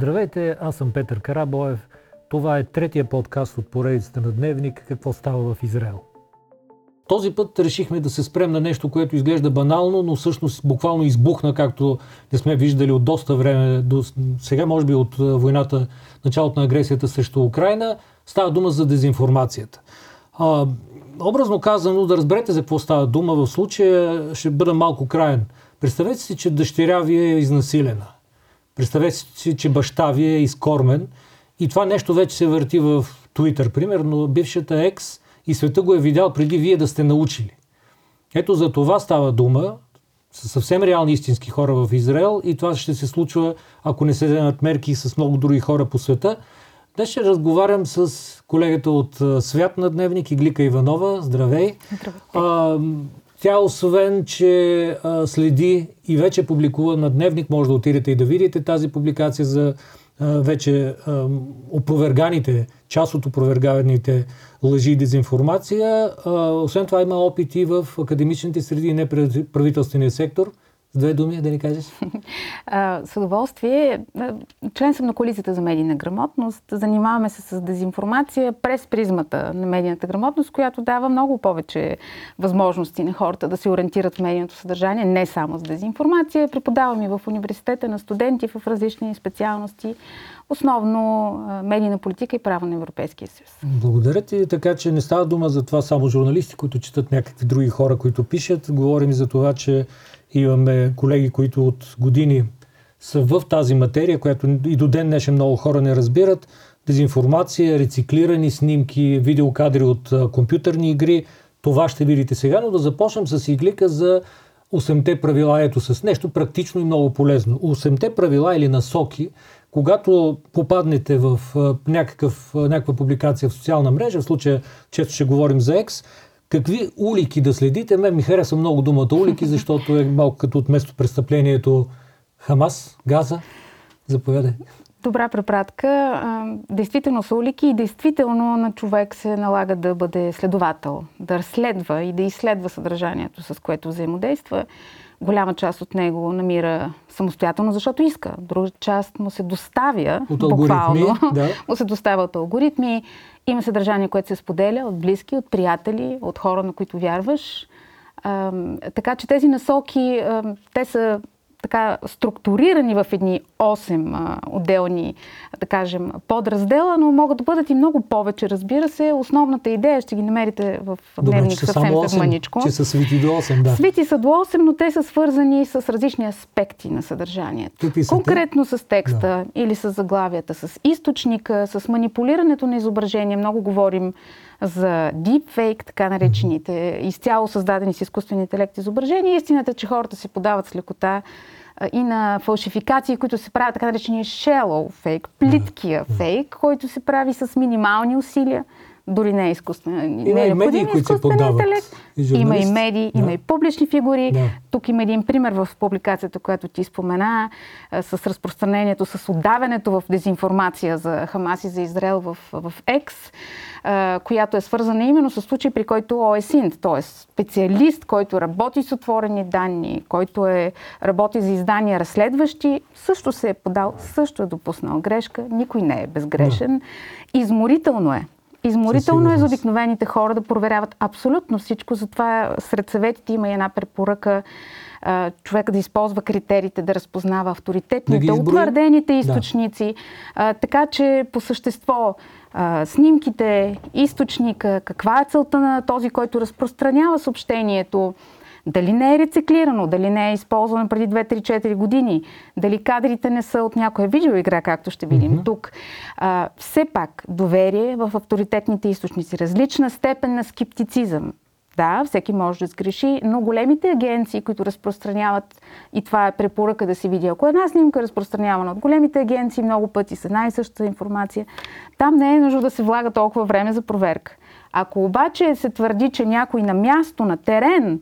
Здравейте, аз съм Петър Карабоев. Това е третия подкаст от поредицата на Дневник «Какво става в Израел». Този път решихме да се спрем на нещо, което изглежда банално, но всъщност буквално избухна, както не сме виждали от доста време, до сега може би от войната, началото на агресията срещу Украина. Става дума за дезинформацията. А, образно казано, да разберете за какво става дума, в случая ще бъда малко краен. Представете си, че дъщеря ви е изнасилена. Представете си, че баща ви е изкормен и това нещо вече се върти в Twitter. Примерно, бившата екс и света го е видял преди вие да сте научили. Ето за това става дума с съвсем реални истински хора в Израел и това ще се случва, ако не се вземат мерки с много други хора по света. Днес ще разговарям с колегата от Свят на Дневник, Иглика Иванова. Здравей! Здравей! Тя освен, че а, следи и вече публикува на Дневник, може да отидете и да видите тази публикация за а, вече а, опроверганите, част от опроверганите лъжи и дезинформация. А, освен това има опити в академичните среди и неправителствения сектор – с две думи да ни кажеш? с удоволствие. Член съм на коалицията за медийна грамотност. Занимаваме се с дезинформация през призмата на медийната грамотност, която дава много повече възможности на хората да се ориентират в медийното съдържание, не само с дезинформация. Преподавам и в университета на студенти в различни специалности, основно медийна политика и право на Европейския съюз. Благодаря ти. Така че не става дума за това само журналисти, които четат някакви други хора, които пишат. Говорим за това, че Имаме колеги, които от години са в тази материя, която и до ден днешен много хора не разбират. Дезинформация, рециклирани снимки, видеокадри от компютърни игри. Това ще видите сега, но да започнем с иглика за 8-те правила, ето с нещо практично и много полезно. 8-те правила или насоки, когато попаднете в някакъв, някаква публикация в социална мрежа, в случая често ще говорим за X, какви улики да следите. Мен ми хареса много думата улики, защото е малко като от место престъплението Хамас, Газа. Заповядай. Добра препратка. Действително са улики и действително на човек се налага да бъде следовател, да разследва и да изследва съдържанието, с което взаимодейства. Голяма част от него намира самостоятелно, защото иска. Друга част му се доставя, от буквално, да. му се доставя от алгоритми. Има съдържание, което се споделя от близки, от приятели, от хора, на които вярваш. А, така че тези насоки, а, те са така структурирани в едни 8 а, отделни, да кажем, подраздела, но могат да бъдат и много повече, разбира се. Основната идея ще ги намерите в дневник съвсем маничко. Че са свити до 8, да. Свити са до 8, но те са свързани с различни аспекти на съдържанието. Какви са Конкретно те? с текста да. или с заглавията, с източника, с манипулирането на изображение. Много говорим за deepfake, така наречените, изцяло създадени с изкуствен интелект изображения. Истината е, че хората се подават с лекота и на фалшификации, които се правят така наречения shallow fake, плиткия фейк, който се прави с минимални усилия дори не е изкуствен. Има и медии, които се поддават. И има и медии, да. има и публични фигури. Да. Тук има един пример в публикацията, която ти спомена, с разпространението, с отдаването в дезинформация за Хамас и за Израел в, в Екс, която е свързана именно с случай, при който ОЕСИНТ, т.е. специалист, който работи с отворени данни, който е, работи за издания разследващи, също се е подал, също е допуснал грешка. Никой не е безгрешен. Да. Изморително е Изморително е за обикновените хора да проверяват абсолютно всичко. Затова сред съветите има и една препоръка човека да използва критериите, да разпознава авторитетните, да утвърдените източници. Да. Така че по същество снимките, източника, каква е целта на този, който разпространява съобщението, дали не е рециклирано, дали не е използвано преди 2-3-4 години, дали кадрите не са от някоя видеоигра, както ще видим mm-hmm. тук. А, все пак доверие в авторитетните източници, различна степен на скептицизъм. Да, всеки може да сгреши, но големите агенции, които разпространяват, и това е препоръка да се види, ако една снимка е разпространявана от големите агенции много пъти с една и същата информация, там не е нужно да се влага толкова време за проверка. Ако обаче се твърди, че някой на място, на терен,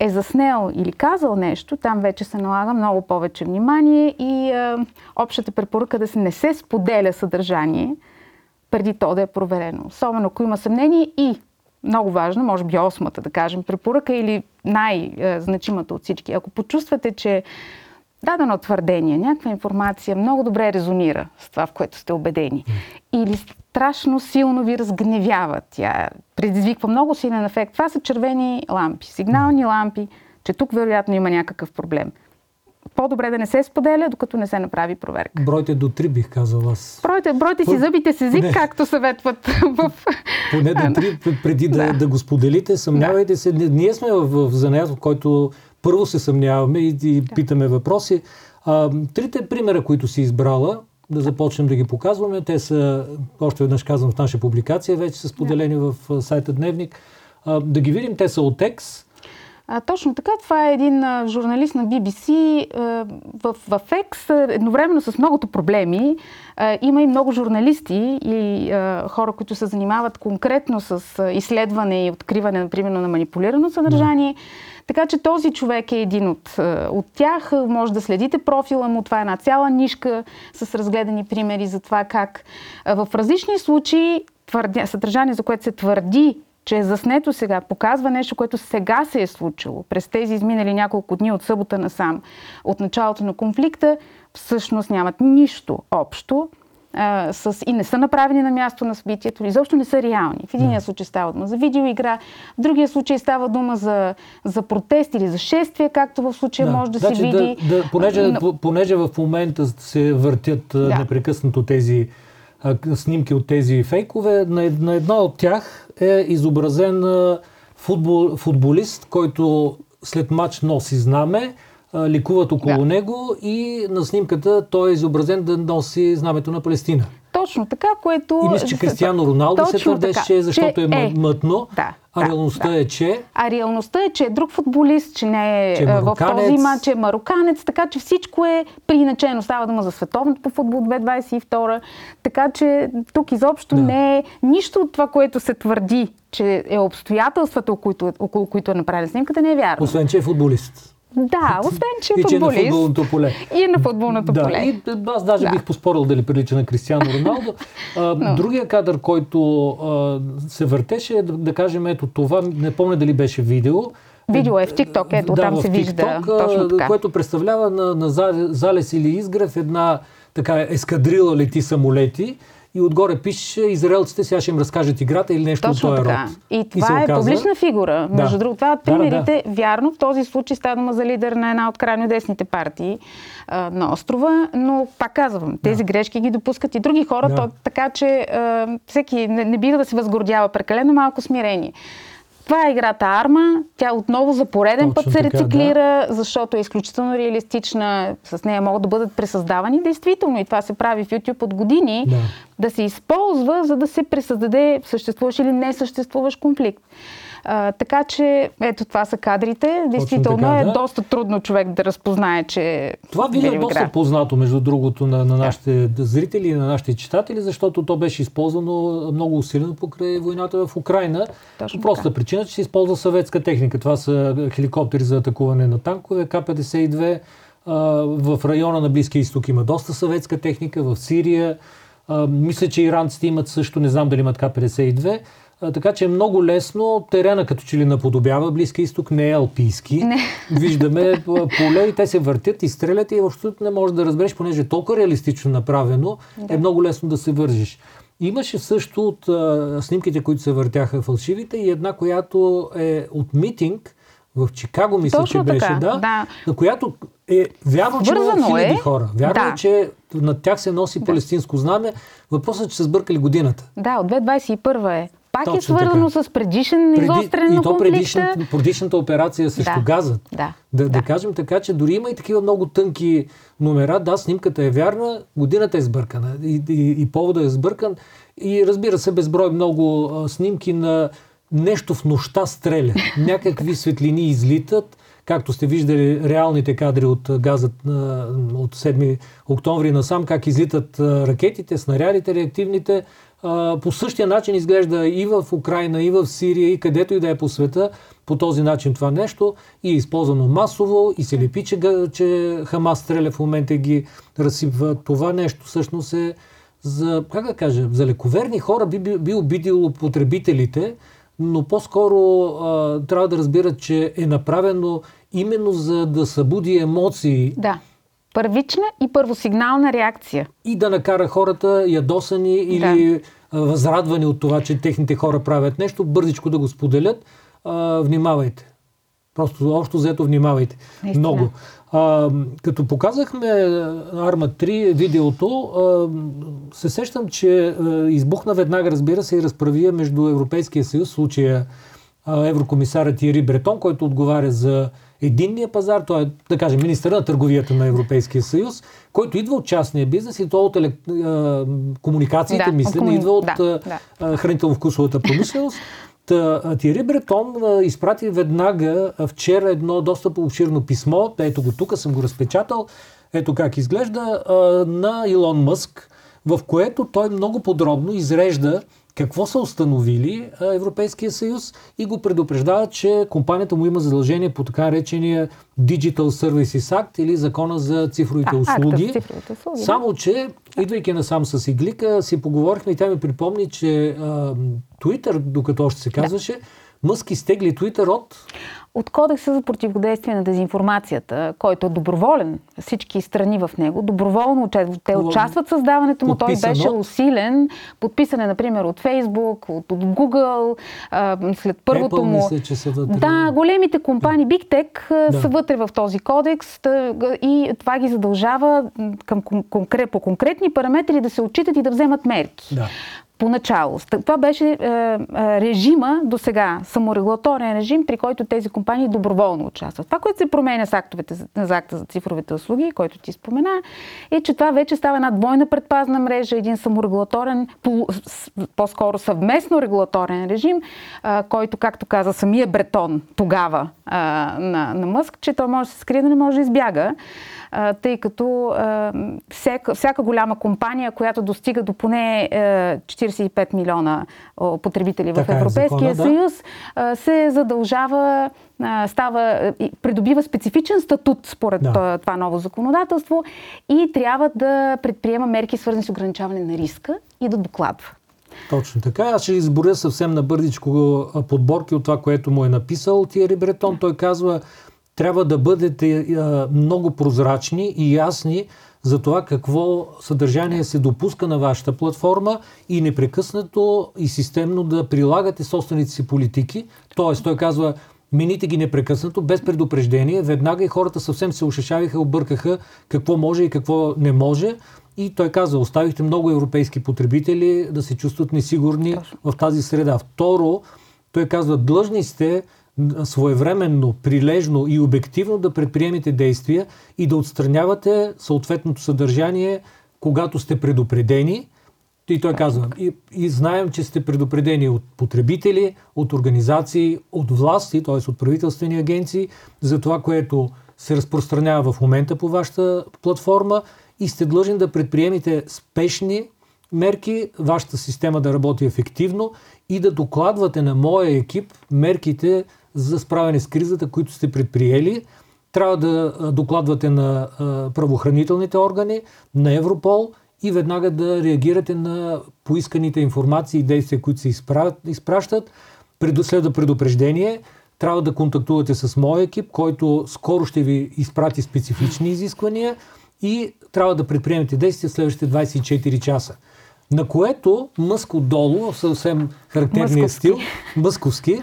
е заснел или казал нещо, там вече се налага много повече внимание и е, общата препоръка да се не се споделя съдържание преди то да е проверено. Особено ако има съмнение и много важно, може би осмата, да кажем, препоръка или най-значимата от всички. Ако почувствате, че дадено твърдение, някаква информация много добре резонира с това, в което сте убедени. Или страшно силно ви разгневява. Тя предизвиква много силен ефект. Това са червени лампи, сигнални лампи, че тук вероятно има някакъв проблем по-добре да не се споделя, докато не се направи проверка. Бройте до три, бих казал аз. Бройте, бройте си зъбите с език, поне, както съветват в... Поне до три, преди да, да. да го споделите. Съмнявайте да. се. Ние сме в, в занят, в който първо се съмняваме и, и да. питаме въпроси. А, трите примера, които си избрала, да започнем да ги показваме. Те са, още веднъж казвам, в наша публикация, вече са споделени да. в сайта Дневник. А, да ги видим, те са от текст а, точно така. Това е един а, журналист на BBC а, в, в X, едновременно с многото проблеми. А, има и много журналисти и а, хора, които се занимават конкретно с а, изследване и откриване, например, на манипулирано съдържание. Да. Така че този човек е един от, от тях. Може да следите профила му. Това е една цяла нишка с разгледани примери за това как в различни случаи твърдя, съдържание, за което се твърди, че е заснето сега, показва нещо, което сега се е случило през тези изминали няколко дни от събота насам, от началото на конфликта, всъщност нямат нищо общо а, с, и не са направени на място на събитието, изобщо не са реални. В единия случай става дума за видеоигра, в другия случай става дума за, за протест или за шествие, както в случая да. може да значи, се види. Да, да, понеже, Но... понеже в момента се въртят да. непрекъснато тези снимки от тези фейкове. На, на една от тях е изобразен футбол, футболист, който след матч носи знаме, ликуват около да. него и на снимката той е изобразен да носи знамето на Палестина. Точно така, което... И мисля, че Кристиано Роналдо се твърдеше, защото че е, е мътно. Да, а да, реалността да. е, че... А реалността е, че е друг футболист, че не е, че е в този матч, че е мароканец, така че всичко е приначено. Става дума за световното по футбол 2022. Така че тук изобщо да. не е нищо от това, което се твърди, че е обстоятелствата, около които, около които е направена снимката, не е вярно. Освен, че е футболист. Да, освен, че е футболист. И е на футболното поле. И е на футболното да, поле. И аз даже да. бих поспорил дали прилича на Кристиано Роналдо. А, Но. Другия кадър, който а, се въртеше, да, да кажем, ето това, не помня дали беше видео. Видео е в TikTok, ето да, там се TikTok, вижда. Точно така. Което представлява на, на залез или изгрев една така ескадрила лети самолети и отгоре пише израелците, сега ще им разкажат играта или нещо Точно от този така. род. И това и е оказа... публична фигура. Да. Между другото, това от примерите, да, да. вярно, в този случай става дума за лидер на една от крайно десните партии а, на острова, но пак казвам, тези да. грешки ги допускат и други хора, да. то, така че а, всеки не, не бива да се възгордява прекалено малко смирение. Това е играта Арма. Тя отново за пореден Точно път се рециклира, да. защото е изключително реалистична. С нея могат да бъдат пресъздавани. Действително, и това се прави в YouTube от години, да, да се използва, за да се пресъздаде съществуващ или несъществуващ конфликт. А, така че, ето това са кадрите. Действително така, е да. доста трудно човек да разпознае, че. Това видео е доста познато, между другото, на, на нашите да. зрители и на нашите читатели, защото то беше използвано много усилено покрай войната в Украина. Точно Проста причина, че се използва съветска техника. Това са хеликоптери за атакуване на танкове, К-52. В района на Близкия изток има доста съветска техника, в Сирия. Мисля, че иранците имат също, не знам дали имат К-52. Така че е много лесно. Терена като че ли наподобява Близки изток, не е алпийски. Не. Виждаме поле и те се въртят и стрелят и въобще не можеш да разбереш, понеже е толкова реалистично направено, да. е много лесно да се вържиш. Имаше също от а, снимките, които се въртяха фалшивите и една, която е от митинг, в Чикаго, мисля, Точно че беше, така, да, да, на която е вярно, че има хиляди е. хора. Вярно да. е, че над тях се носи да. палестинско знаме. Въпросът е, че са сбъркали годината. Да, от 2021 е пак Точно е свързано така. с предишен Преди, изострен И то предишна, предишната операция срещу да, газа. Да, да, да. да кажем така, че дори има и такива много тънки номера. Да, снимката е вярна, годината е сбъркана и, и, и повода е сбъркан. И разбира се, безброй много а, снимки на нещо в нощта стреля. Някакви светлини излитат както сте виждали реалните кадри от газът от 7 октомври насам, как излитат ракетите, снарядите, реактивните, по същия начин изглежда и в Украина, и в Сирия, и където и да е по света по този начин това нещо и е използвано масово и се лепи, че, че Хамас стреля в момента и ги разсипва. Това нещо всъщност е за, как да кажа, за лековерни хора би, би, би обидило потребителите, но по-скоро а, трябва да разбират, че е направено именно за да събуди емоции да Първична и първосигнална реакция. И да накара хората ядосани или да. възрадвани от това, че техните хора правят нещо, бързичко да го споделят. А, внимавайте. Просто общо взето внимавайте. Наистина. Много. А, като показахме Арма 3 видеото, а, се сещам, че а, избухна веднага, разбира се, и разправия между Европейския съюз, в случая а, еврокомисарът Тиери Бретон, който отговаря за единния пазар, той е, да кажем, министър на търговията на Европейския съюз, който идва от частния бизнес и то от елек... комуникациите, да, мисля, комуни... идва от да, да. хранително-вкусовата промишленост. Тири Бретон изпрати веднага вчера едно доста обширно писмо, ето го тук, съм го разпечатал, ето как изглежда, на Илон Мъск, в което той много подробно изрежда какво са установили Европейския съюз и го предупреждава, че компанията му има задължение по така речения Digital Services Act или закона за цифровите а, услуги. Цифровите услуги. Само, че, идвайки насам с Иглика, си поговорихме и тя ми припомни, че а, Twitter, докато още се казваше, да. Мъск изтегли Twitter от от Кодекса за противодействие на дезинформацията, който е доброволен, всички страни в него, доброволно. Те участват в създаването му. Той беше усилен. Подписане, например, от Фейсбук, от, от Google, а, след първото Apple, му. Мисля, че са вътре. Да, големите компании, Big Tech, да. са вътре в този кодекс и това ги задължава към конкрет, по конкретни параметри да се отчитат и да вземат мерки. Да поначало. Това беше е, е, режима до сега, саморегулаторен режим, при който тези компании доброволно участват. Това, което се променя с актовете за акта за цифровите услуги, който ти спомена, е, че това вече става една двойна предпазна мрежа, един саморегулаторен, по-скоро съвместно регулаторен режим, е, който, както каза самия Бретон тогава е, на, на Мъск, че той може да се скрие, да не може да избяга тъй като всяка, всяка голяма компания, която достига до поне 45 милиона потребители така в е Европейския е закона, съюз, да? се задължава става, придобива специфичен статут според да. това ново законодателство и трябва да предприема мерки свързани с ограничаване на риска и да докладва. Точно така. Аз ще изборя съвсем набързичко подборки от това, което му е написал Тиери Бретон. Той казва, трябва да бъдете много прозрачни и ясни за това какво съдържание се допуска на вашата платформа и непрекъснато и системно да прилагате собствените си политики. Тоест, той казва, мините ги непрекъснато, без предупреждение. Веднага и хората съвсем се ушешавиха, объркаха какво може и какво не може. И той каза, оставихте много европейски потребители да се чувстват несигурни в тази среда. Второ, той казва, длъжни сте своевременно, прилежно и обективно да предприемете действия и да отстранявате съответното съдържание, когато сте предупредени. И той казва, и, и знаем, че сте предупредени от потребители, от организации, от власти, т.е. от правителствени агенции, за това, което се разпространява в момента по вашата платформа и сте длъжни да предприемете спешни мерки, вашата система да работи ефективно и да докладвате на моя екип мерките, за справяне с кризата, които сте предприели. Трябва да докладвате на правоохранителните органи, на Европол и веднага да реагирате на поисканите информации и действия, които се изпращат. Следва предупреждение. Трябва да контактувате с моя екип, който скоро ще ви изпрати специфични изисквания и трябва да предприемете действия в следващите 24 часа. На което Мъск отдолу, в съвсем характерния мъсковски. стил, мъсковски,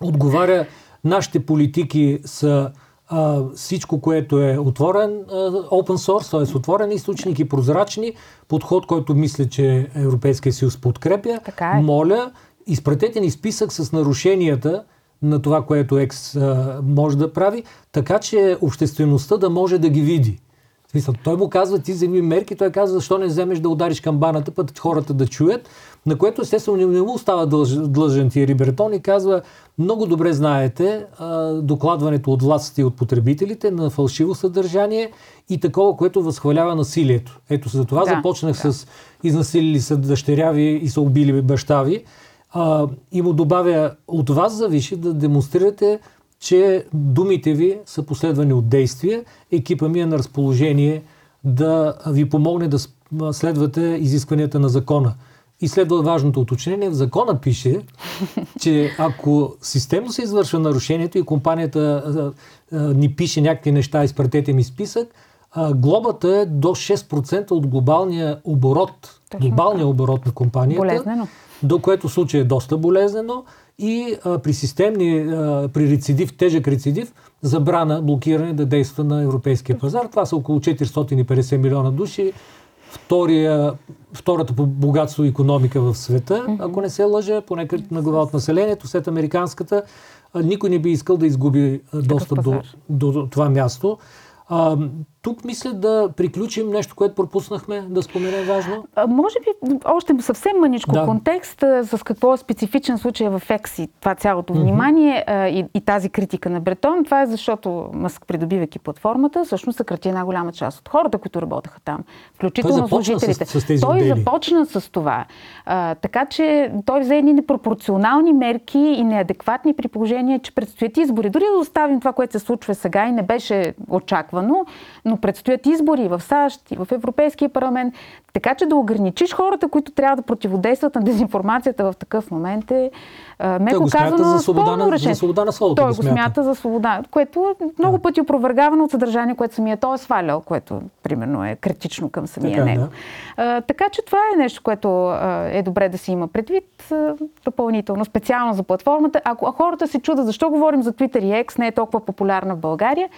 отговаря нашите политики са а, всичко, което е отворен а, open source, т.е. отворен източник и прозрачни, подход, който мисля, че Европейския съюз подкрепя. Така е. Моля, изпратете ни списък с нарушенията на това, което Екс може да прави, така че обществеността да може да ги види. Смисъл, той му казва, ти вземи мерки, той казва, защо не вземеш да удариш камбаната, път хората да чуят, на което естествено не му остава длъжен Тиери Бретон и казва, много добре знаете а, докладването от властите и от потребителите на фалшиво съдържание и такова, което възхвалява насилието. Ето за това да, започнах да. с изнасилили са дъщеряви и са убили бащави. А, и му добавя, от вас зависи да демонстрирате че думите ви са последвани от действия. Екипа ми е на разположение да ви помогне да следвате изискванията на закона. И следва важното уточнение. В закона пише, че ако системно се извършва нарушението и компанията а, а, ни пише някакви неща, изпратете ми списък, а, глобата е до 6% от глобалния оборот, Точно глобалния оборот на компанията. Болезнено. До което случай е доста болезнено и а, при системни, а, при рецидив, тежък рецидив, забрана, блокиране да действа на европейския пазар. Това са около 450 милиона души. Втория, втората по богатство економика в света, ако не се лъжа, поне на глава от населението, след американската, никой не би искал да изгуби достъп до, до, до това място. А, тук мисля да приключим нещо, което пропуснахме да споменем важно. А, може би още съвсем мъничко да. контекст с какво е специфичен случай в Екси, това цялото mm-hmm. внимание а, и, и тази критика на Бретон. Това е защото Мъск, придобивайки платформата, всъщност съкрати една голяма част от хората, които работеха там, включително служителите. С, с тези той отдели. започна с това. А, така че той взе едни непропорционални мерки и неадекватни при положение, че предстоят избори. Дори да оставим това, което се случва сега и не беше очаквано, но предстоят избори в САЩ и в Европейския парламент. Така че да ограничиш хората, които трябва да противодействат на дезинформацията в такъв момент е, меко казано, за свобода, на, за свобода на словото. Той го смята. смята за свобода, което е много да. пъти опровергавано от съдържание, което самия той е свалял, което примерно е критично към самия така, него. Да. А, така че това е нещо, което а, е добре да се има предвид а, допълнително, специално за платформата. Ако хората се чудят защо говорим за Twitter и X, не е толкова популярна в България,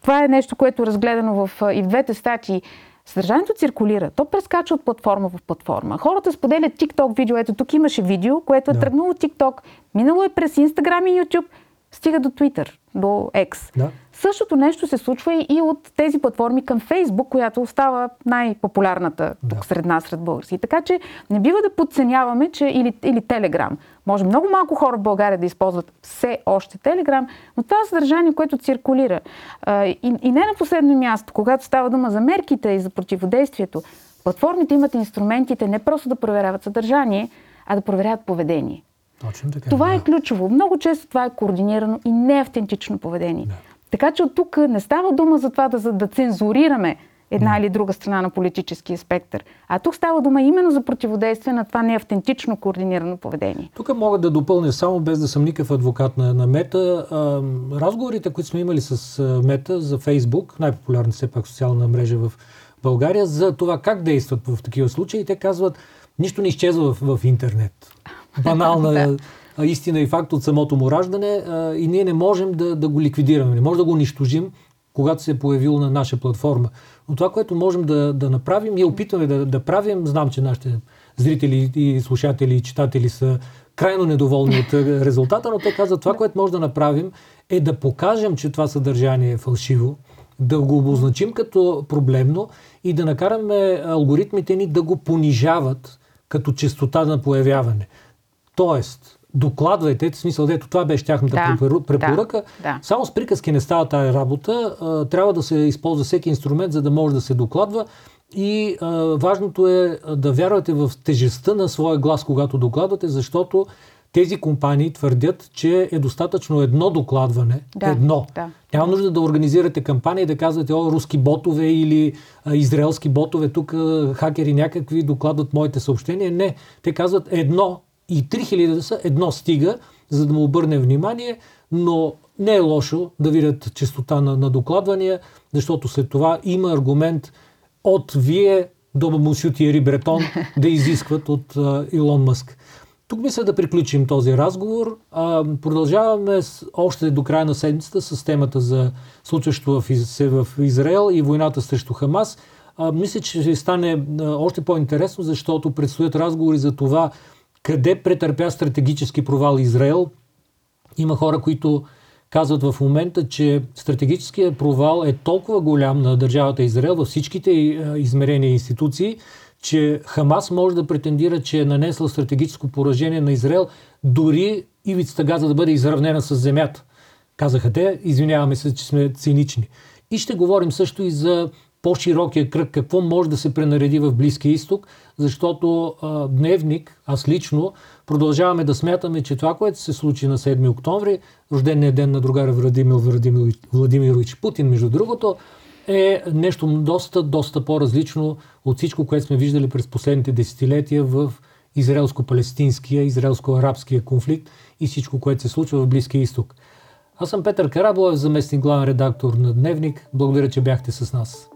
това е нещо, което е разгледано в, и в двете статии. Съдържанието циркулира. То прескача от платформа в платформа. Хората споделят TikTok видео. Ето тук имаше видео, което е да. тръгнало от TikTok. Минало е през Instagram и YouTube. Стига до Twitter, до X. Да. Същото нещо се случва и от тези платформи към Фейсбук, която остава най-популярната да. тук сред нас, сред български. Така че не бива да подценяваме, че или, или Телеграм. Може много малко хора в България да използват все още Телеграм, но това е съдържание, което циркулира. И, и не на последно място, когато става дума за мерките и за противодействието, платформите имат инструментите не просто да проверяват съдържание, а да проверяват поведение. Точно така. Това да. е ключово. Много често това е координирано и неавтентично поведение. Да. Така че от тук не става дума за това да, да цензурираме една или друга страна на политическия спектър. А тук става дума именно за противодействие на това неавтентично координирано поведение. Тук мога да допълня само, без да съм никакъв адвокат на, на Мета. А, разговорите, които сме имали с Мета за Фейсбук, най-популярна все пак социална мрежа в България, за това как действат в такива случаи, те казват, нищо не изчезва в, в интернет. Банална да истина и факт от самото му раждане а, и ние не можем да, да го ликвидираме, не можем да го унищожим, когато се е появил на наша платформа. Но това, което можем да, да направим, ние опитваме да, да правим, знам, че нашите зрители и слушатели и читатели са крайно недоволни от резултата, но те казват, това, което може да направим е да покажем, че това съдържание е фалшиво, да го обозначим като проблемно и да накараме алгоритмите ни да го понижават като частота на появяване. Тоест, докладвайте, в смисъл, ето това беше тяхната да, препоръка. Да, да. Само с приказки не става тая работа. трябва да се използва всеки инструмент, за да може да се докладва. И а, важното е да вярвате в тежестта на своя глас, когато докладвате, защото тези компании твърдят, че е достатъчно едно докладване. Да, едно. Да. Няма нужда да организирате кампания и да казвате, о, руски ботове или а, израелски ботове, тук а, хакери някакви докладват моите съобщения. Не. Те казват едно и 3000 да са, едно стига, за да му обърне внимание, но не е лошо да видят частота на, на докладвания, защото след това има аргумент от вие до Мусю Тиери Бретон да изискват от а, Илон Мъск. Тук мисля да приключим този разговор. А, продължаваме с, още до края на седмицата с темата за случващо в, се в Израел и войната срещу Хамас. А, мисля, че ще стане а, още по-интересно, защото предстоят разговори за това къде претърпя стратегически провал Израел. Има хора, които казват в момента, че стратегическия провал е толкова голям на държавата Израел във всичките измерения и институции, че Хамас може да претендира, че е нанесла стратегическо поражение на Израел, дори ивицата Газа да бъде изравнена с земята. Казаха те, извиняваме се, че сме цинични. И ще говорим също и за по-широкия кръг, какво може да се пренареди в Близкия изток, защото а, дневник, аз лично, продължаваме да смятаме, че това, което се случи на 7 октомври, рождения ден на другара Владимир Владимирович, Владимирович Путин, между другото, е нещо доста, доста по-различно от всичко, което сме виждали през последните десетилетия в израелско-палестинския, израелско-арабския конфликт и всичко, което се случва в Близкия изток. Аз съм Петър Карабоев, заместник главен редактор на Дневник. Благодаря, че бяхте с нас.